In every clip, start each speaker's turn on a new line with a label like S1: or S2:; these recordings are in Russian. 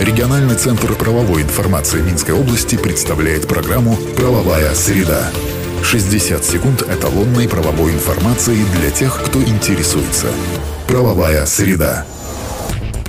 S1: Региональный центр правовой информации Минской области представляет программу «Правовая среда». 60 секунд эталонной правовой информации для тех, кто интересуется. Правовая среда.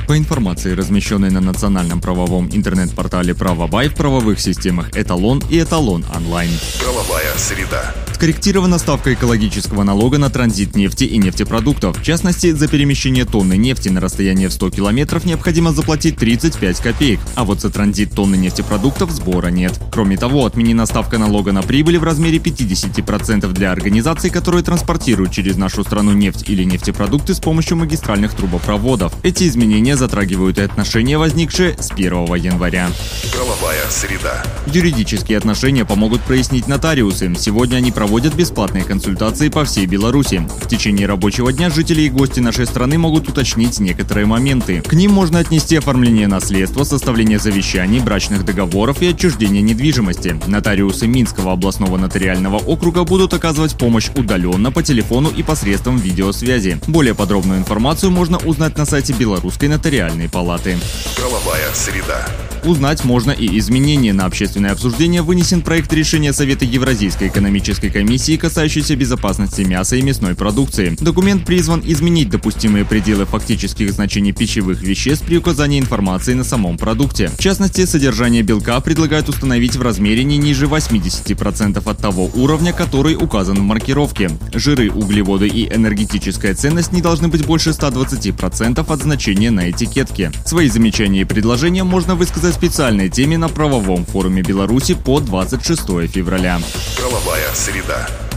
S2: По информации, размещенной на национальном правовом интернет-портале «Правобай» в правовых системах «Эталон» и «Эталон онлайн».
S1: Правовая среда.
S2: Скорректирована ставка экологического налога на транзит нефти и нефтепродуктов. В частности, за перемещение тонны нефти на расстояние в 100 километров необходимо заплатить 35 копеек, а вот за транзит тонны нефтепродуктов сбора нет. Кроме того, отменена ставка налога на прибыль в размере 50% для организаций, которые транспортируют через нашу страну нефть или нефтепродукты с помощью магистральных трубопроводов. Эти изменения затрагивают и отношения, возникшие с 1 января.
S1: Правовая среда.
S2: Юридические отношения помогут прояснить нотариусы. Сегодня они проводят бесплатные консультации по всей Беларуси. В течение рабочего дня жители и гости нашей страны могут уточнить некоторые моменты. К ним можно отнести оформление наследства, составление завещаний, брачных договоров и отчуждение недвижимости. Нотариусы Минского областного нотариального округа будут оказывать помощь удаленно по телефону и посредством видеосвязи. Более подробную информацию можно узнать на сайте Белорусской нотариальной палаты.
S1: Правовая среда.
S2: Узнать можно и изменения. На общественное обсуждение вынесен проект решения Совета Евразийской экономической комиссии, касающийся безопасности мяса и мясной продукции. Документ призван изменить допустимые пределы фактических значений пищевых веществ при указании информации на самом продукте. В частности, содержание белка предлагают установить в размере не ниже 80% от того уровня, который указан в маркировке. Жиры, углеводы и энергетическая ценность не должны быть больше 120% от значения на этикетке. Свои замечания и предложения можно высказать о специальной теме на правовом форуме Беларуси по 26 февраля.
S1: Правовая среда.